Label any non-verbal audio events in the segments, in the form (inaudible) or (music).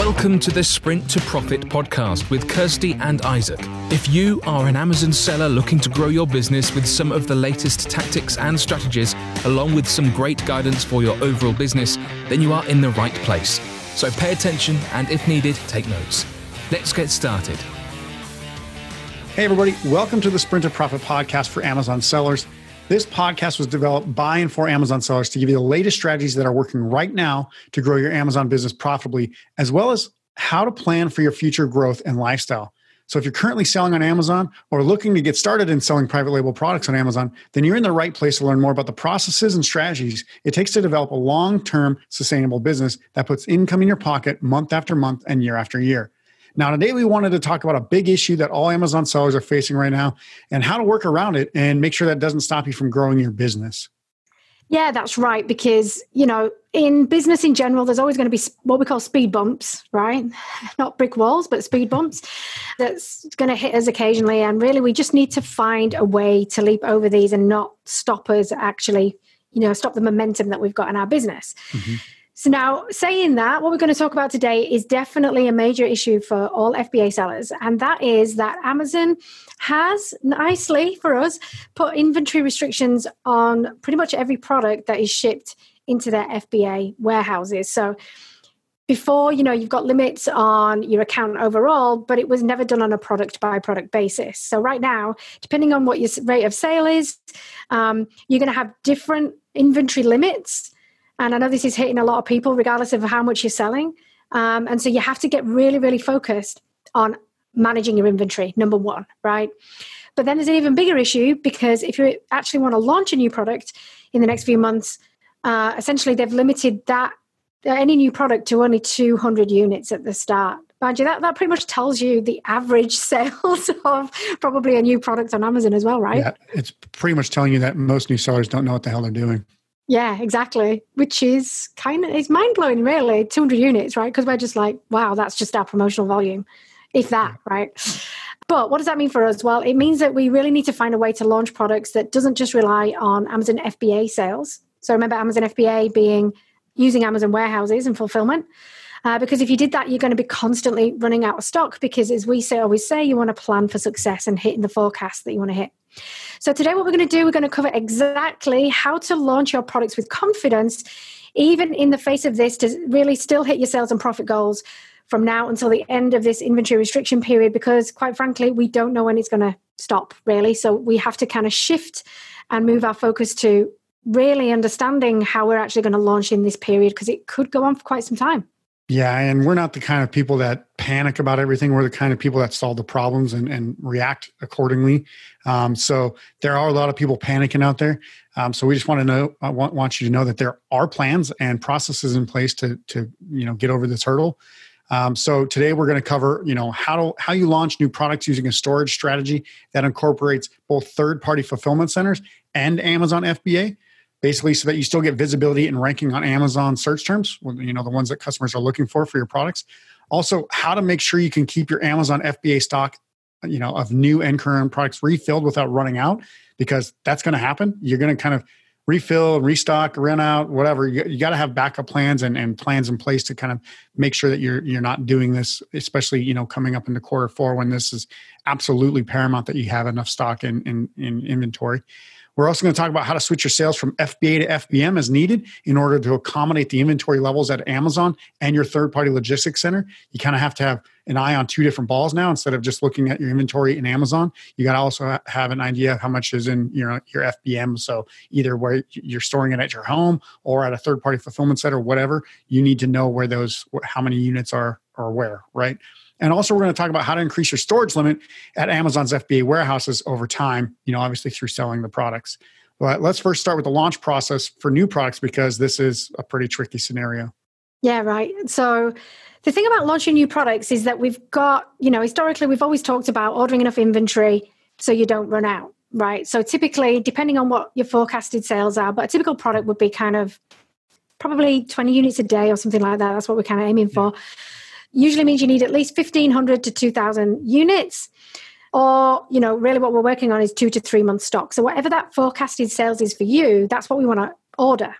Welcome to the Sprint to Profit podcast with Kirsty and Isaac. If you are an Amazon seller looking to grow your business with some of the latest tactics and strategies, along with some great guidance for your overall business, then you are in the right place. So pay attention and, if needed, take notes. Let's get started. Hey, everybody, welcome to the Sprint to Profit podcast for Amazon sellers. This podcast was developed by and for Amazon sellers to give you the latest strategies that are working right now to grow your Amazon business profitably, as well as how to plan for your future growth and lifestyle. So, if you're currently selling on Amazon or looking to get started in selling private label products on Amazon, then you're in the right place to learn more about the processes and strategies it takes to develop a long term sustainable business that puts income in your pocket month after month and year after year. Now, today we wanted to talk about a big issue that all Amazon sellers are facing right now and how to work around it and make sure that doesn't stop you from growing your business. Yeah, that's right. Because, you know, in business in general, there's always going to be what we call speed bumps, right? (laughs) Not brick walls, but speed bumps (laughs) that's going to hit us occasionally. And really, we just need to find a way to leap over these and not stop us actually, you know, stop the momentum that we've got in our business. Mm-hmm. So, now saying that, what we're going to talk about today is definitely a major issue for all FBA sellers. And that is that Amazon has nicely for us put inventory restrictions on pretty much every product that is shipped into their FBA warehouses. So, before, you know, you've got limits on your account overall, but it was never done on a product by product basis. So, right now, depending on what your rate of sale is, um, you're going to have different inventory limits and I know this is hitting a lot of people, regardless of how much you're selling. Um, and so you have to get really, really focused on managing your inventory, number one, right? But then there's an even bigger issue because if you actually want to launch a new product in the next few months, uh, essentially they've limited that any new product to only 200 units at the start. Mind you, that, that pretty much tells you the average (laughs) sales of probably a new product on Amazon as well, right? Yeah, it's pretty much telling you that most new sellers don't know what the hell they're doing. Yeah, exactly. Which is kind of it's mind blowing, really. Two hundred units, right? Because we're just like, wow, that's just our promotional volume, if that, right? But what does that mean for us? Well, it means that we really need to find a way to launch products that doesn't just rely on Amazon FBA sales. So remember, Amazon FBA being using Amazon warehouses and fulfillment. Uh, because if you did that, you're going to be constantly running out of stock. Because as we say, always say, you want to plan for success and hitting the forecast that you want to hit. So, today, what we're going to do, we're going to cover exactly how to launch your products with confidence, even in the face of this, to really still hit your sales and profit goals from now until the end of this inventory restriction period. Because, quite frankly, we don't know when it's going to stop, really. So, we have to kind of shift and move our focus to really understanding how we're actually going to launch in this period because it could go on for quite some time. Yeah, and we're not the kind of people that panic about everything. We're the kind of people that solve the problems and, and react accordingly. Um, so there are a lot of people panicking out there. Um, so we just want to know, I want, want you to know that there are plans and processes in place to to you know get over this hurdle. Um, so today we're going to cover you know how to how you launch new products using a storage strategy that incorporates both third party fulfillment centers and Amazon FBA basically so that you still get visibility and ranking on Amazon search terms, you know, the ones that customers are looking for for your products. Also, how to make sure you can keep your Amazon FBA stock, you know, of new and current products refilled without running out, because that's going to happen. You're going to kind of refill, restock, run out, whatever. You, you got to have backup plans and, and plans in place to kind of make sure that you're you're not doing this, especially you know coming up into quarter four when this is absolutely paramount that you have enough stock in in, in inventory. We're also going to talk about how to switch your sales from FBA to FBM as needed in order to accommodate the inventory levels at Amazon and your third party logistics center. You kind of have to have an eye on two different balls now instead of just looking at your inventory in Amazon. You got to also have an idea of how much is in your, your FBM. So either where you're storing it at your home or at a third party fulfillment center, whatever, you need to know where those, how many units are or where, right? And also, we're going to talk about how to increase your storage limit at Amazon's FBA warehouses over time, you know, obviously through selling the products. But let's first start with the launch process for new products because this is a pretty tricky scenario. Yeah, right. So, the thing about launching new products is that we've got, you know, historically, we've always talked about ordering enough inventory so you don't run out, right? So, typically, depending on what your forecasted sales are, but a typical product would be kind of probably 20 units a day or something like that. That's what we're kind of aiming for usually means you need at least 1500 to 2000 units or you know really what we're working on is two to three month stock so whatever that forecasted sales is for you that's what we want to order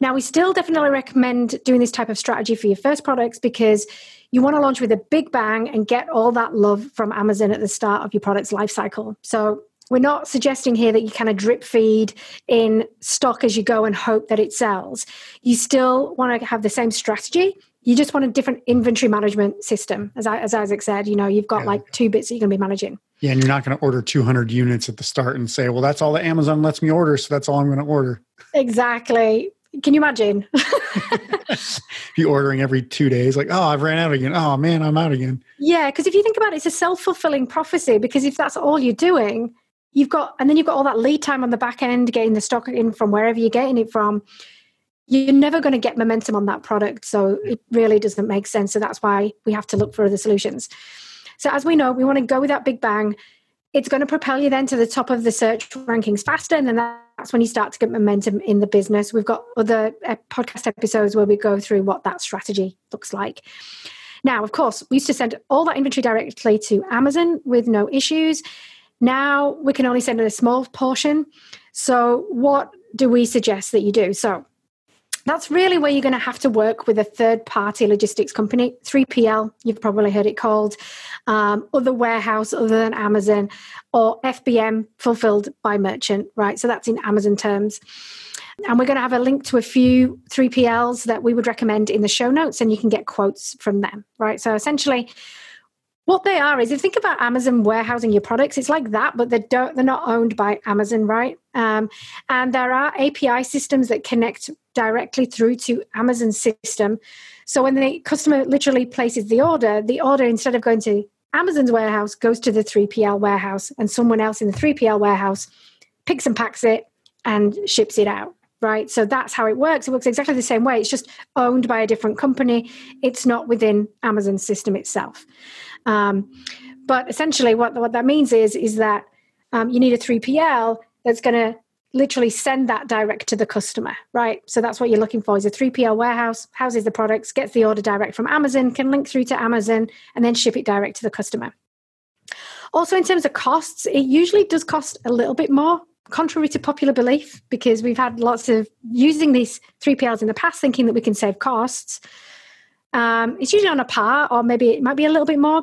Now, we still definitely recommend doing this type of strategy for your first products because you want to launch with a big bang and get all that love from Amazon at the start of your product's life cycle. So, we're not suggesting here that you kind of drip feed in stock as you go and hope that it sells. You still want to have the same strategy. You just want a different inventory management system. As, I, as Isaac said, you know, you've got yeah. like two bits that you're going to be managing. Yeah, and you're not going to order 200 units at the start and say, well, that's all that Amazon lets me order, so that's all I'm going to order. Exactly. Can you imagine? (laughs) (laughs) you ordering every two days, like, oh, I've ran out again. Oh man, I'm out again. Yeah, because if you think about it, it's a self fulfilling prophecy. Because if that's all you're doing, you've got, and then you've got all that lead time on the back end, getting the stock in from wherever you're getting it from. You're never going to get momentum on that product. So it really doesn't make sense. So that's why we have to look for other solutions. So as we know, we want to go with that big bang it's going to propel you then to the top of the search rankings faster and then that's when you start to get momentum in the business we've got other uh, podcast episodes where we go through what that strategy looks like now of course we used to send all that inventory directly to amazon with no issues now we can only send a small portion so what do we suggest that you do so that's really where you're going to have to work with a third party logistics company. 3pl you've probably heard it called. Um, other warehouse other than amazon or fbm fulfilled by merchant right? So that's in amazon terms. And we're going to have a link to a few 3pls that we would recommend in the show notes and you can get quotes from them right? So essentially what they are is if you think about Amazon warehousing your products, it's like that, but they don't they're not owned by Amazon, right? Um, and there are API systems that connect directly through to Amazon's system. So when the customer literally places the order, the order instead of going to Amazon's warehouse goes to the 3PL warehouse, and someone else in the 3PL warehouse picks and packs it and ships it out right? So that's how it works. It works exactly the same way. It's just owned by a different company. It's not within Amazon's system itself. Um, but essentially, what what that means is is that um, you need a 3PL that's going to literally send that direct to the customer, right? So that's what you're looking for is a 3PL warehouse, houses the products, gets the order direct from Amazon, can link through to Amazon, and then ship it direct to the customer. Also, in terms of costs, it usually does cost a little bit more, contrary to popular belief, because we've had lots of using these 3PLs in the past thinking that we can save costs. Um, it's usually on a par, or maybe it might be a little bit more,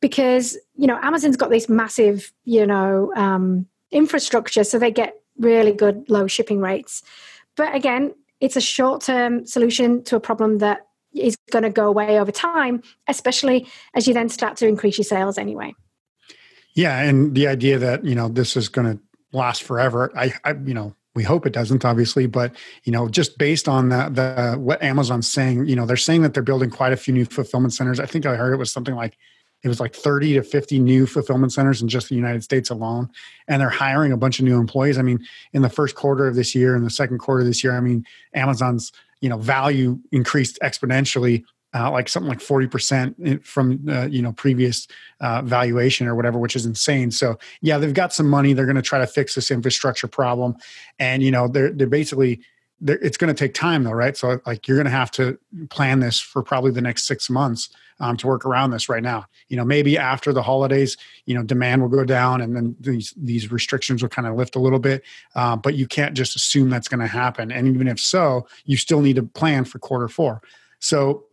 because you know Amazon's got this massive, you know, um, infrastructure, so they get really good low shipping rates. But again, it's a short-term solution to a problem that is going to go away over time, especially as you then start to increase your sales anyway. Yeah, and the idea that you know this is going to last forever, I, I you know we hope it doesn't obviously but you know just based on the, the what amazon's saying you know they're saying that they're building quite a few new fulfillment centers i think i heard it was something like it was like 30 to 50 new fulfillment centers in just the united states alone and they're hiring a bunch of new employees. I mean in the first quarter of this year and the second quarter of this year i mean amazon's you know value increased exponentially uh, like something like 40% from uh, you know previous uh, valuation or whatever which is insane. So yeah they've got some money. They're going to try to fix this infrastructure problem. And you know they're they're basically it's going to take time though right? So like you're going to have to plan this for probably the next six months um, to work around this right now. You know maybe after the holidays you know demand will go down and then these these restrictions will kind of lift a little bit uh, but you can't just assume that's going to happen. And even if so you still need to plan for quarter four. So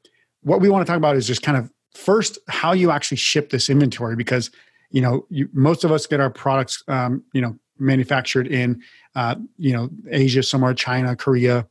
what we want to talk about is just kind of first how you actually ship this inventory because you know you, most of us get our products um, you know manufactured in uh, you know asia somewhere china korea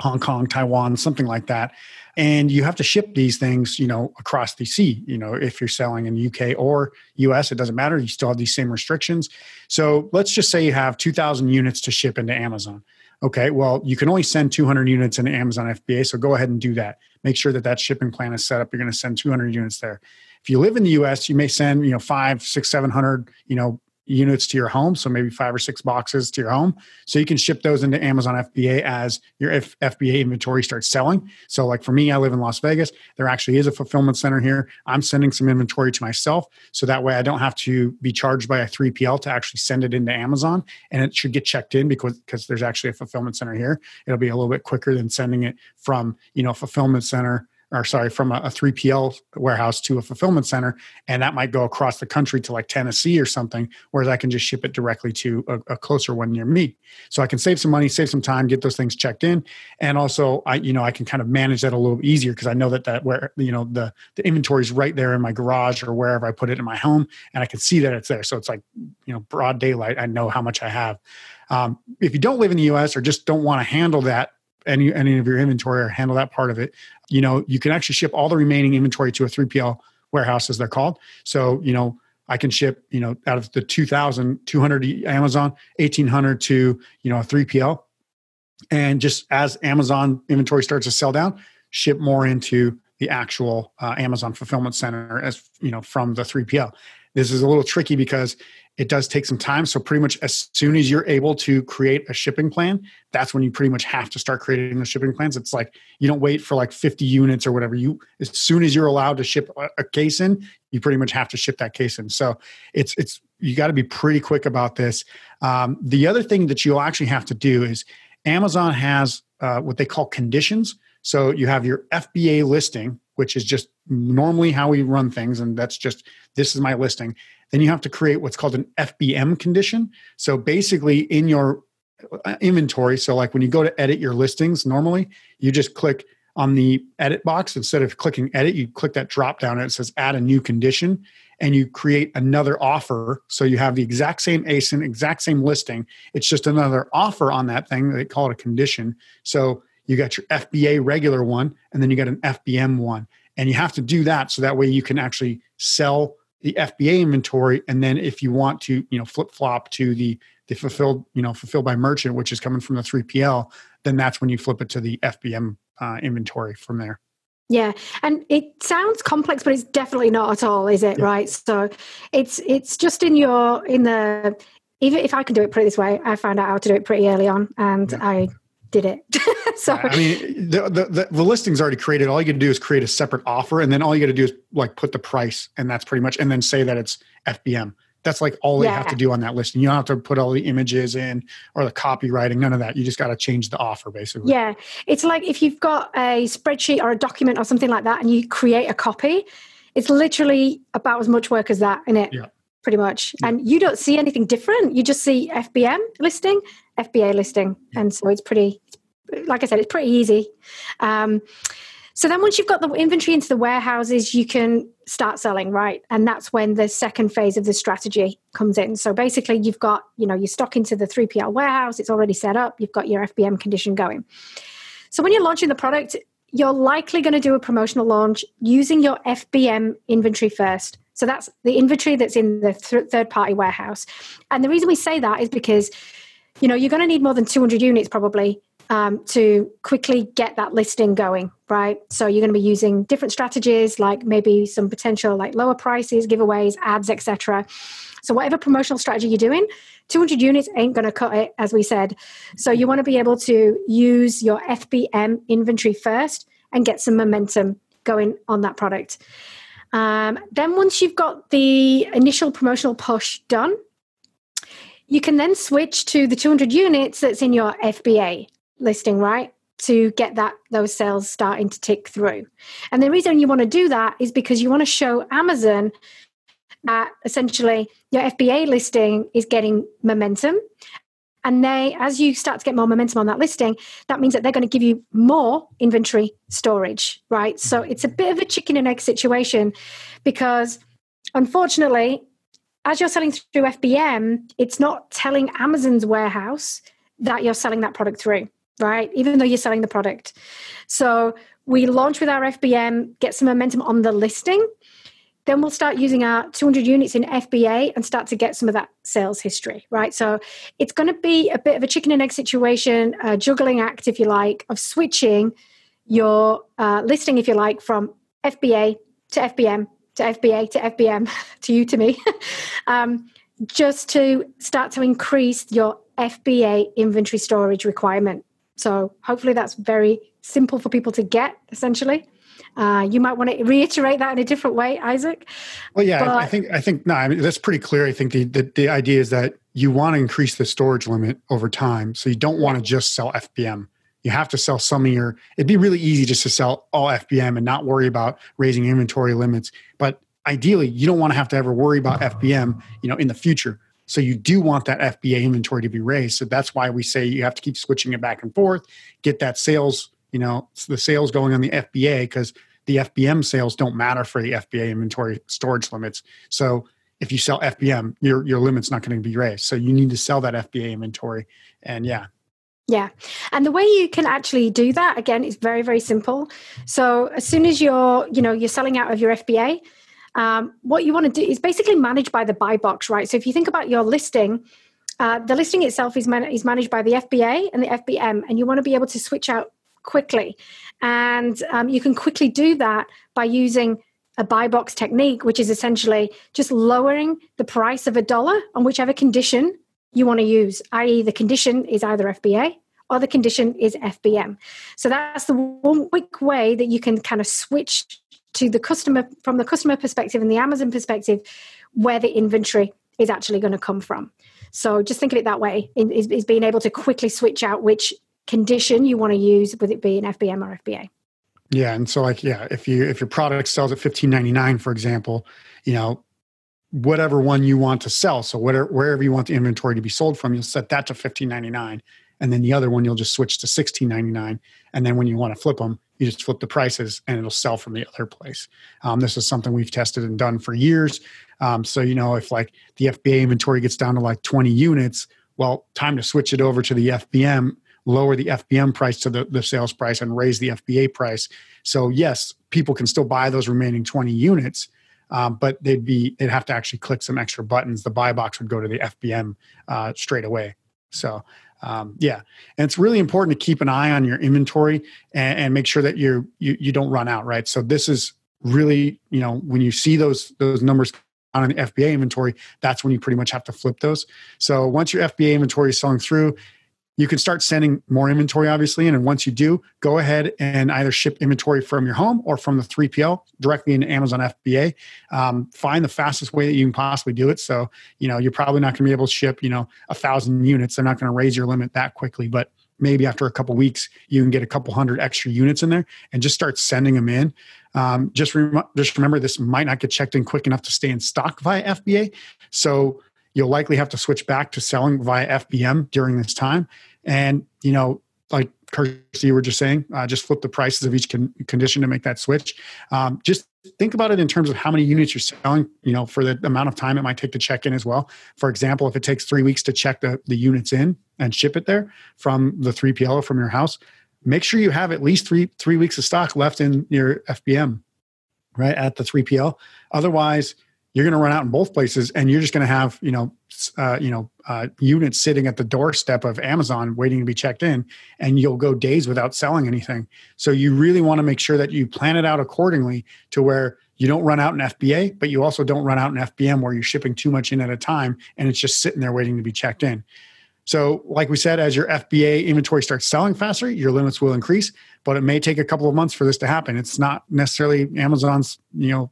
hong kong taiwan something like that and you have to ship these things you know across the sea you know if you're selling in uk or us it doesn't matter you still have these same restrictions so let's just say you have 2000 units to ship into amazon okay well you can only send 200 units into amazon fba so go ahead and do that make sure that that shipping plan is set up. You're going to send 200 units there. If you live in the U.S., you may send you know five, six, seven hundred you know units to your home. So maybe five or six boxes to your home. So you can ship those into Amazon FBA as your F- FBA inventory starts selling. So, like for me, I live in Las Vegas. There actually is a fulfillment center here. I'm sending some inventory to myself. So that way I don't have to be charged by a 3PL to actually send it into Amazon. And it should get checked in because, because there's actually a fulfillment center here. It'll be a little bit quicker than sending it from, you know, fulfillment center or sorry, from a, a 3PL warehouse to a fulfillment center, and that might go across the country to like Tennessee or something, whereas I can just ship it directly to a, a closer one near me. So I can save some money, save some time, get those things checked in, and also I, you know, I can kind of manage that a little easier because I know that that where you know the the inventory is right there in my garage or wherever I put it in my home, and I can see that it's there. So it's like you know broad daylight. I know how much I have. Um, if you don't live in the U.S. or just don't want to handle that any any of your inventory or handle that part of it, you know, you can actually ship all the remaining inventory to a 3PL warehouse as they're called. So, you know, I can ship, you know, out of the 2,000, 200 Amazon, 1,800 to, you know, a 3PL. And just as Amazon inventory starts to sell down, ship more into the actual uh, Amazon fulfillment center as, you know, from the 3PL. This is a little tricky because it does take some time. So, pretty much as soon as you're able to create a shipping plan, that's when you pretty much have to start creating the shipping plans. It's like you don't wait for like 50 units or whatever. You, as soon as you're allowed to ship a, case in, you pretty much have to ship that case in. So, it's, it's, you got to be pretty quick about this. Um, the other thing that you'll actually have to do is Amazon has uh, what they call conditions. So, you have your FBA listing, which is just normally how we run things. And that's just this is my listing. Then you have to create what's called an FBM condition. So basically, in your uh, inventory, so like when you go to edit your listings, normally you just click on the edit box instead of clicking edit you click that drop down and it says add a new condition and you create another offer so you have the exact same asin exact same listing it's just another offer on that thing they call it a condition so you got your fba regular one and then you got an fbm one and you have to do that so that way you can actually sell the FBA inventory, and then if you want to, you know, flip flop to the the fulfilled, you know, fulfilled by merchant, which is coming from the 3PL, then that's when you flip it to the FBM uh, inventory from there. Yeah, and it sounds complex, but it's definitely not at all, is it? Yeah. Right. So it's it's just in your in the even if I can do it pretty this way, I found out how to do it pretty early on, and yeah. I did it. (laughs) so I mean, the, the, the listing's already created. All you got to do is create a separate offer, and then all you got to do is like put the price, and that's pretty much, and then say that it's FBM. That's like all yeah. you have to do on that listing. You don't have to put all the images in or the copywriting, none of that. You just got to change the offer basically. Yeah. It's like if you've got a spreadsheet or a document or something like that and you create a copy, it's literally about as much work as that in it. Yeah. Pretty much. And you don't see anything different. You just see FBM listing, FBA listing. And so it's pretty, like I said, it's pretty easy. Um, so then once you've got the inventory into the warehouses, you can start selling, right? And that's when the second phase of the strategy comes in. So basically you've got, you know, your stock into the 3PL warehouse, it's already set up, you've got your FBM condition going. So when you're launching the product, you're likely going to do a promotional launch using your FBM inventory first. So that's the inventory that's in the th- third party warehouse. And the reason we say that is because, you know, you're going to need more than 200 units probably um, to quickly get that listing going, right? So you're going to be using different strategies, like maybe some potential like lower prices, giveaways, ads, etc. So whatever promotional strategy you're doing, 200 units ain't going to cut it, as we said. So you want to be able to use your FBM inventory first and get some momentum going on that product. Um, then once you've got the initial promotional push done, you can then switch to the 200 units that's in your FBA listing, right? To get that those sales starting to tick through. And the reason you want to do that is because you want to show Amazon that essentially your FBA listing is getting momentum. And they, as you start to get more momentum on that listing, that means that they're going to give you more inventory storage, right? So mm-hmm. it's a bit of a chicken and egg situation because unfortunately, as you're selling through FBM, it's not telling Amazon's warehouse that you're selling that product through right? Even though you're selling the product. So we launch with our FBM, get some momentum on the listing. Then we'll start using our 200 units in FBA and start to get some of that sales history, right? So it's going to be a bit of a chicken and egg situation, a juggling act, if you like, of switching your uh, listing, if you like, from FBA to FBM to FBA to FBM (laughs) to you to me, (laughs) um, just to start to increase your FBA inventory storage requirement. So hopefully that's very simple for people to get, essentially. Uh, you might want to reiterate that in a different way, Isaac. Well, yeah, but, I think I think no, I mean that's pretty clear. I think the, the, the idea is that you want to increase the storage limit over time, so you don't want to just sell FBM. you have to sell some of your it'd be really easy just to sell all fbm and not worry about raising inventory limits but ideally you don't want to have to ever worry about fbm you know in the future so you do want that fba inventory to be raised so that's why we say you have to keep switching it back and forth get that sales you know the sales going on the fba because the fbm sales don't matter for the fba inventory storage limits so if you sell fbm your your limit's not going to be raised so you need to sell that fba inventory and yeah yeah. And the way you can actually do that again is very, very simple. So as soon as you're, you know, you're selling out of your FBA, um, what you want to do is basically managed by the buy box, right? So if you think about your listing, uh, the listing itself is, man- is managed by the FBA and the FBM, and you want to be able to switch out quickly. And um, you can quickly do that by using a buy box technique, which is essentially just lowering the price of a dollar on whichever condition you want to use, i.e., the condition is either FBA or the condition is FBM. So that's the one quick way that you can kind of switch to the customer from the customer perspective and the Amazon perspective where the inventory is actually going to come from. So just think of it that way is, is being able to quickly switch out which condition you want to use, with it being FBM or FBA. Yeah, and so like yeah, if you if your product sells at fifteen ninety nine, for example, you know whatever one you want to sell. So whatever, wherever you want the inventory to be sold from, you'll set that to fifteen ninety nine, and then the other one you'll just switch to sixteen ninety nine. And then when you want to flip them, you just flip the prices, and it'll sell from the other place. Um, this is something we've tested and done for years. Um, so you know if like the FBA inventory gets down to like twenty units, well, time to switch it over to the FBM. Lower the FBM price to the, the sales price and raise the FBA price. So yes, people can still buy those remaining 20 units, um, but they'd be they'd have to actually click some extra buttons. The buy box would go to the FBM uh, straight away. So um, yeah, and it's really important to keep an eye on your inventory and, and make sure that you're, you you don't run out. Right. So this is really you know when you see those those numbers on an FBA inventory, that's when you pretty much have to flip those. So once your FBA inventory is selling through, you can start sending more inventory obviously and once you do go ahead and either ship inventory from your home or from the 3pl directly into amazon fba um, find the fastest way that you can possibly do it. So you know you're probably not going to be able to ship you know a thousand units. They're not going to raise your limit that quickly but maybe after a couple weeks you can get a couple hundred extra units in there and just start sending them in. Um, just, rem- just remember this might not get checked in quick enough to stay in stock via fba so you'll likely have to switch back to selling via FBM during this time. And, you know, like Kirsty, you were just saying, uh, just flip the prices of each con- condition to make that switch. Um, just think about it in terms of how many units you're selling, you know, for the amount of time it might take to check in as well. For example, if it takes three weeks to check the, the units in and ship it there from the 3PL from your house, make sure you have at least three three weeks of stock left in your FBM, right, at the 3PL. Otherwise, you're going to run out in both places and you're just going to have you know uh, you know uh, units sitting at the doorstep of amazon waiting to be checked in and you'll go days without selling anything. So you really want to make sure that you plan it out accordingly to where you don't run out in fba but you also don't run out in fbm where you're shipping too much in at a time and it's just sitting there waiting to be checked in. So like we said as your fba inventory starts selling faster your limits will increase but it may take a couple of months for this to happen. It's not necessarily amazon's you know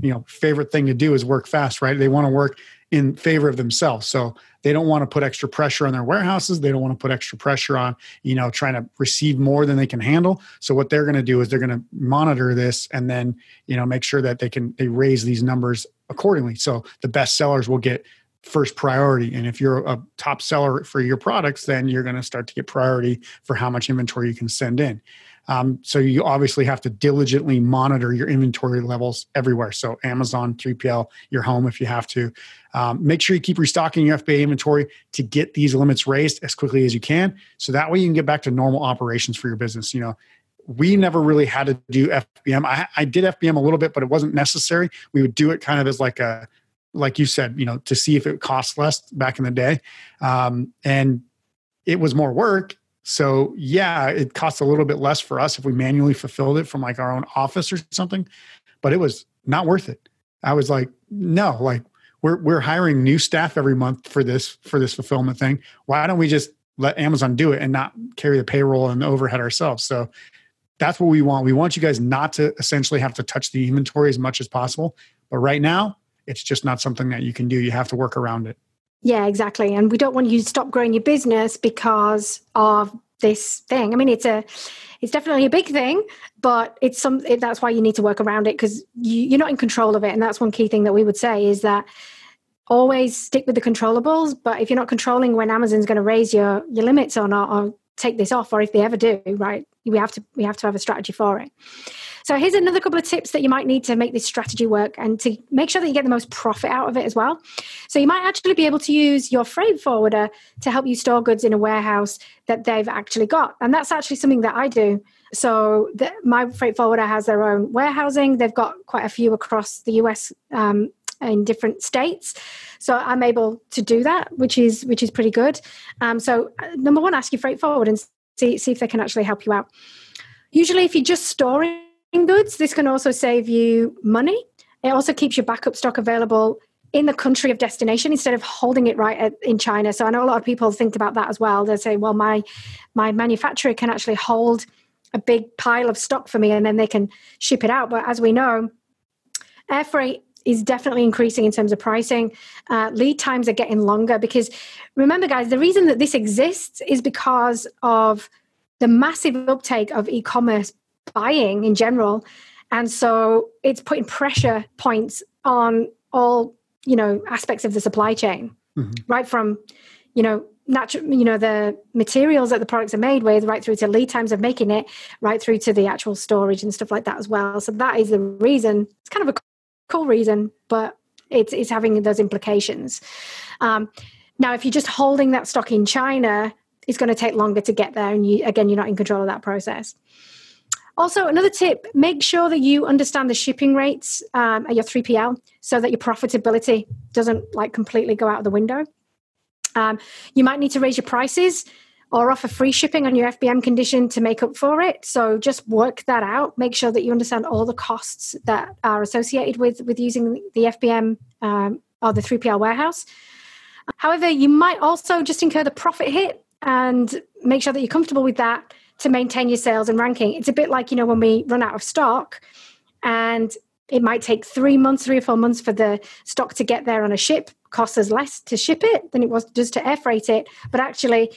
you know favorite thing to do is work fast right? They want to work in favor of themselves. So they don't want to put extra pressure on their warehouses. They don't want to put extra pressure on you know trying to receive more than they can handle. So what they're going to do is they're going to monitor this and then you know make sure that they can they raise these numbers accordingly. So the best sellers will get first priority. And if you're a top seller for your products then you're going to start to get priority for how much inventory you can send in um, so you obviously have to diligently monitor your inventory levels everywhere. So Amazon, 3PL, your home if you have to. Um, make sure you keep restocking your FBA inventory to get these limits raised as quickly as you can. So that way you can get back to normal operations for your business. You know, we never really had to do FBM. I, I did FBM a little bit, but it wasn't necessary. We would do it kind of as like a, like you said, you know, to see if it costs less back in the day. Um, and it was more work so yeah, it costs a little bit less for us if we manually fulfilled it from like our own office or something, but it was not worth it. I was like, no, like we're we're hiring new staff every month for this for this fulfillment thing. Why don't we just let Amazon do it and not carry the payroll and the overhead ourselves? So that's what we want. We want you guys not to essentially have to touch the inventory as much as possible. But right now, it's just not something that you can do. You have to work around it. Yeah, exactly. And we don't want you to stop growing your business because of this thing. I mean, it's a it's definitely a big thing, but it's some it, that's why you need to work around it because you, you're not in control of it, and that's one key thing that we would say is that always stick with the controllables. But if you're not controlling when Amazon's going to raise your your limits or not, or take this off, or if they ever do, right, we have to we have to have a strategy for it. So here's another couple of tips that you might need to make this strategy work and to make sure that you get the most profit out of it as well. So you might actually be able to use your freight forwarder to help you store goods in a warehouse that they've actually got. And that's actually something that I do. So the, my freight forwarder has their own warehousing. They've got quite a few across the US um, in different states. So I'm able to do that, which is which is pretty good. Um, so uh, number one, ask your freight forward and see see if they can actually help you out. Usually, if you're just storing goods, this can also save you money. It also keeps your backup stock available in the country of destination instead of holding it right at, in China. So I know a lot of people think about that as well. They say, "Well, my my manufacturer can actually hold a big pile of stock for me, and then they can ship it out." But as we know, air freight is definitely increasing in terms of pricing. Uh, lead times are getting longer because remember, guys, the reason that this exists is because of the massive uptake of e-commerce buying in general. And so it's putting pressure points on all you know aspects of the supply chain mm-hmm. right from you know natural you know the materials that the products are made with right through to lead times of making it right through to the actual storage and stuff like that as well. So that is the reason. It's kind of a cool reason but it's it's having those implications. Um, now if you're just holding that stock in china it's going to take longer to get there and you again you're not in control of that process also, another tip make sure that you understand the shipping rates um, at your 3PL so that your profitability doesn't like completely go out of the window. Um, you might need to raise your prices or offer free shipping on your FBM condition to make up for it. So just work that out. Make sure that you understand all the costs that are associated with, with using the FBM um, or the 3PL warehouse. However, you might also just incur the profit hit and make sure that you're comfortable with that to maintain your sales and ranking. It's a bit like, you know, when we run out of stock and it might take three months, three or four months for the stock to get there on a ship, costs us less to ship it than it was just to air freight it. But actually,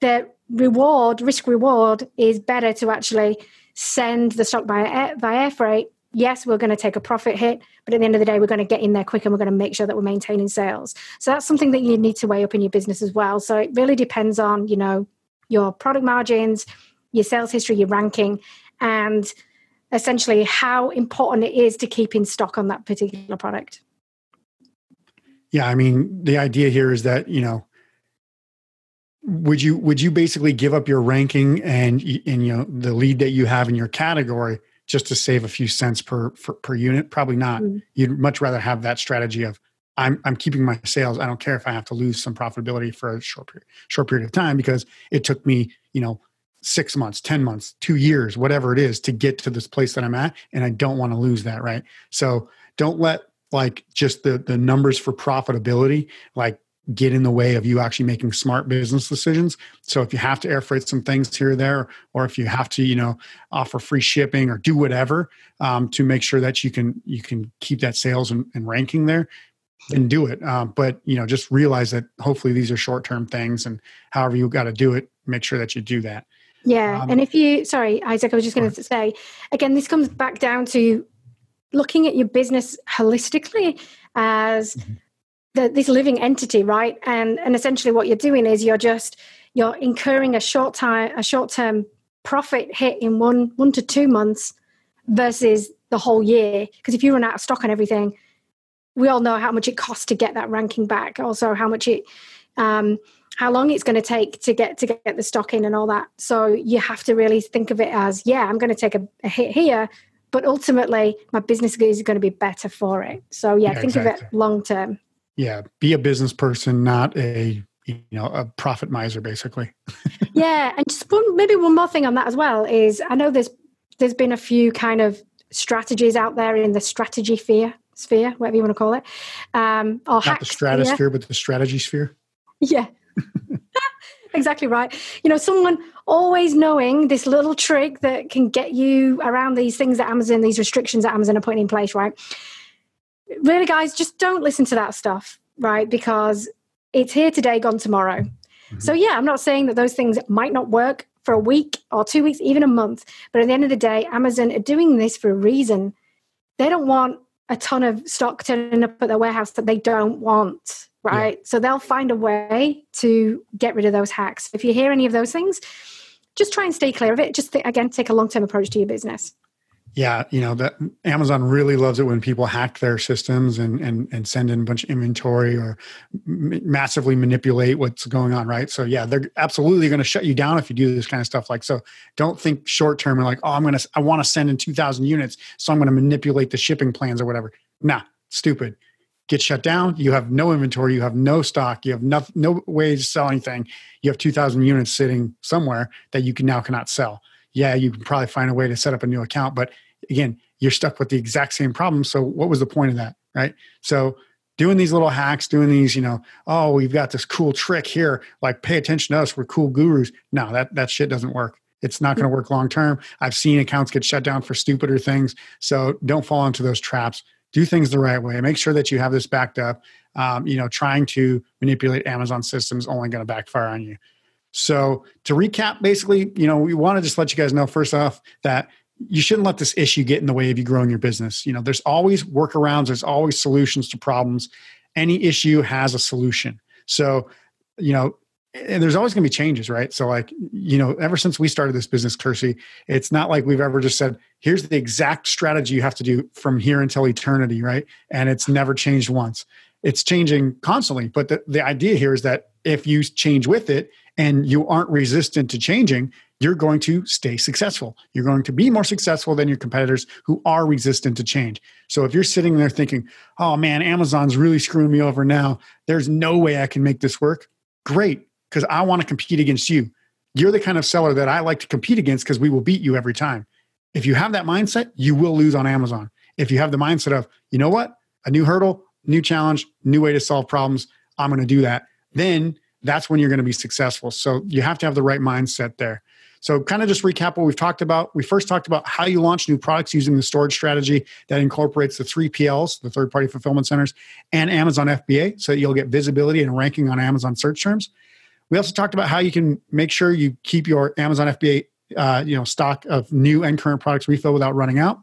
the reward, risk reward, is better to actually send the stock by air, by air freight. Yes, we're going to take a profit hit, but at the end of the day, we're going to get in there quick and we're going to make sure that we're maintaining sales. So that's something that you need to weigh up in your business as well. So it really depends on, you know, your product margins, your sales history, your ranking, and essentially how important it is to keep in stock on that particular product. Yeah, I mean, the idea here is that, you know, would you would you basically give up your ranking and and you know the lead that you have in your category just to save a few cents per per, per unit? Probably not. Mm-hmm. You'd much rather have that strategy of I'm I'm keeping my sales. I don't care if I have to lose some profitability for a short period short period of time because it took me, you know, six months, 10 months, two years, whatever it is to get to this place that I'm at. And I don't want to lose that. Right. So don't let like just the, the numbers for profitability, like get in the way of you actually making smart business decisions. So if you have to air freight some things here or there, or if you have to, you know, offer free shipping or do whatever um, to make sure that you can, you can keep that sales and, and ranking there, then do it. Um, but you know, just realize that hopefully these are short-term things and however you got to do it, make sure that you do that. Yeah. Um, and if you, sorry, Isaac, I was just going to say, again, this comes back down to looking at your business holistically as mm-hmm. the, this living entity, right? And, and essentially what you're doing is you're just, you're incurring a short time, a short term profit hit in one, one to two months versus the whole year. Because if you run out of stock on everything, we all know how much it costs to get that ranking back. Also, how much it, um, how long it's going to take to get to get the stock in and all that. So you have to really think of it as, yeah, I'm going to take a, a hit here, but ultimately my business is going to be better for it. So yeah, yeah think exactly. of it long term. Yeah, be a business person, not a you know a profit miser, basically. (laughs) yeah, and just one maybe one more thing on that as well is I know there's there's been a few kind of strategies out there in the strategy sphere, sphere, whatever you want to call it, um, or not the stratosphere, sphere. but the strategy sphere. Yeah, exactly right. You know, someone always knowing this little trick that can get you around these things that Amazon, these restrictions that Amazon are putting in place, right? Really, guys, just don't listen to that stuff, right? Because it's here today, gone tomorrow. Mm-hmm. So, yeah, I'm not saying that those things might not work for a week or two weeks, even a month. But at the end of the day, Amazon are doing this for a reason. They don't want a ton of stock turning up at their warehouse that they don't want, right? Yeah. So they'll find a way to get rid of those hacks. If you hear any of those things, just try and stay clear of it. Just th- again, take a long term approach to your business. Yeah, you know that Amazon really loves it when people hack their systems and and and send in a bunch of inventory or m- massively manipulate what's going on, right? So yeah, they're absolutely going to shut you down if you do this kind of stuff. Like so, don't think short term and like, oh, I'm gonna I want to send in 2,000 units, so I'm going to manipulate the shipping plans or whatever. Nah, stupid. Get shut down. You have no inventory. You have no stock. You have no no way to sell anything. You have 2,000 units sitting somewhere that you can now cannot sell yeah, you can probably find a way to set up a new account. But again, you're stuck with the exact same problem. So what was the point of that? Right. So doing these little hacks, doing these, you know, oh, we've got this cool trick here, like pay attention to us, we're cool gurus. No, that that shit doesn't work. It's not going to work long term. I've seen accounts get shut down for stupider things. So don't fall into those traps. Do things the right way. Make sure that you have this backed up. Um, you know, trying to manipulate Amazon systems only going to backfire on you. So to recap, basically, you know, we want to just let you guys know first off that you shouldn't let this issue get in the way of you growing your business. You know, there's always workarounds, there's always solutions to problems. Any issue has a solution. So, you know, and there's always going to be changes, right? So, like, you know, ever since we started this business, Kirsty, it's not like we've ever just said, here's the exact strategy you have to do from here until eternity, right? And it's never changed once. It's changing constantly. But the, the idea here is that if you change with it, and you aren't resistant to changing, you're going to stay successful. You're going to be more successful than your competitors who are resistant to change. So if you're sitting there thinking, oh man, Amazon's really screwing me over now, there's no way I can make this work. Great, because I want to compete against you. You're the kind of seller that I like to compete against because we will beat you every time. If you have that mindset, you will lose on Amazon. If you have the mindset of, you know what, a new hurdle, new challenge, new way to solve problems, I'm going to do that, then that's when you're going to be successful. So you have to have the right mindset there. So, kind of just recap what we've talked about. We first talked about how you launch new products using the storage strategy that incorporates the three PLs, the third party fulfillment centers, and Amazon FBA, so you'll get visibility and ranking on Amazon search terms. We also talked about how you can make sure you keep your Amazon FBA uh, you know, stock of new and current products refilled without running out.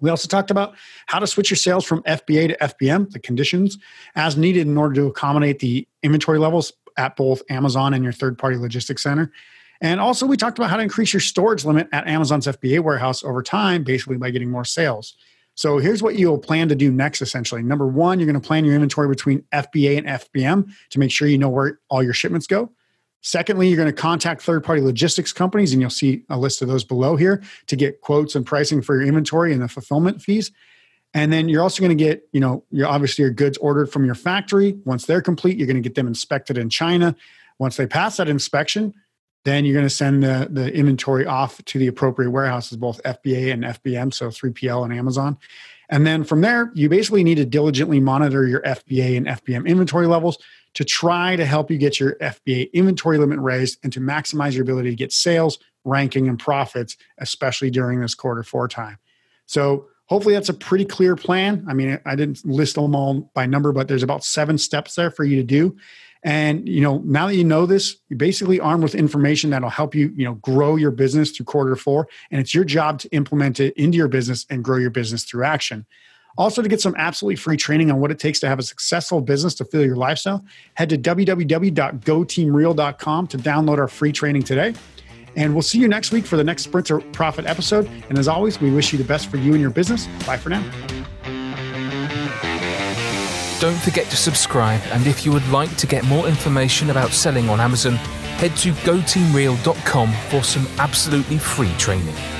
We also talked about how to switch your sales from FBA to FBM, the conditions as needed in order to accommodate the inventory levels at both Amazon and your third party logistics center. And also, we talked about how to increase your storage limit at Amazon's FBA warehouse over time, basically by getting more sales. So, here's what you'll plan to do next essentially. Number one, you're going to plan your inventory between FBA and FBM to make sure you know where all your shipments go. Secondly, you're going to contact third party logistics companies, and you'll see a list of those below here to get quotes and pricing for your inventory and the fulfillment fees. And then you're also going to get, you know, you're obviously your goods ordered from your factory. Once they're complete, you're going to get them inspected in China. Once they pass that inspection, then you're going to send the, the inventory off to the appropriate warehouses, both FBA and FBM, so 3PL and Amazon. And then from there, you basically need to diligently monitor your FBA and FBM inventory levels to try to help you get your FBA inventory limit raised and to maximize your ability to get sales, ranking, and profits, especially during this quarter four time. So hopefully that's a pretty clear plan. I mean, I didn't list them all by number, but there's about seven steps there for you to do. And you know, now that you know this, you're basically armed with information that'll help you, you know, grow your business through quarter four. And it's your job to implement it into your business and grow your business through action. Also, to get some absolutely free training on what it takes to have a successful business to fill your lifestyle, head to www.goteamreal.com to download our free training today. And we'll see you next week for the next Sprint to Profit episode. And as always, we wish you the best for you and your business. Bye for now. Don't forget to subscribe. And if you would like to get more information about selling on Amazon, head to goteamreal.com for some absolutely free training.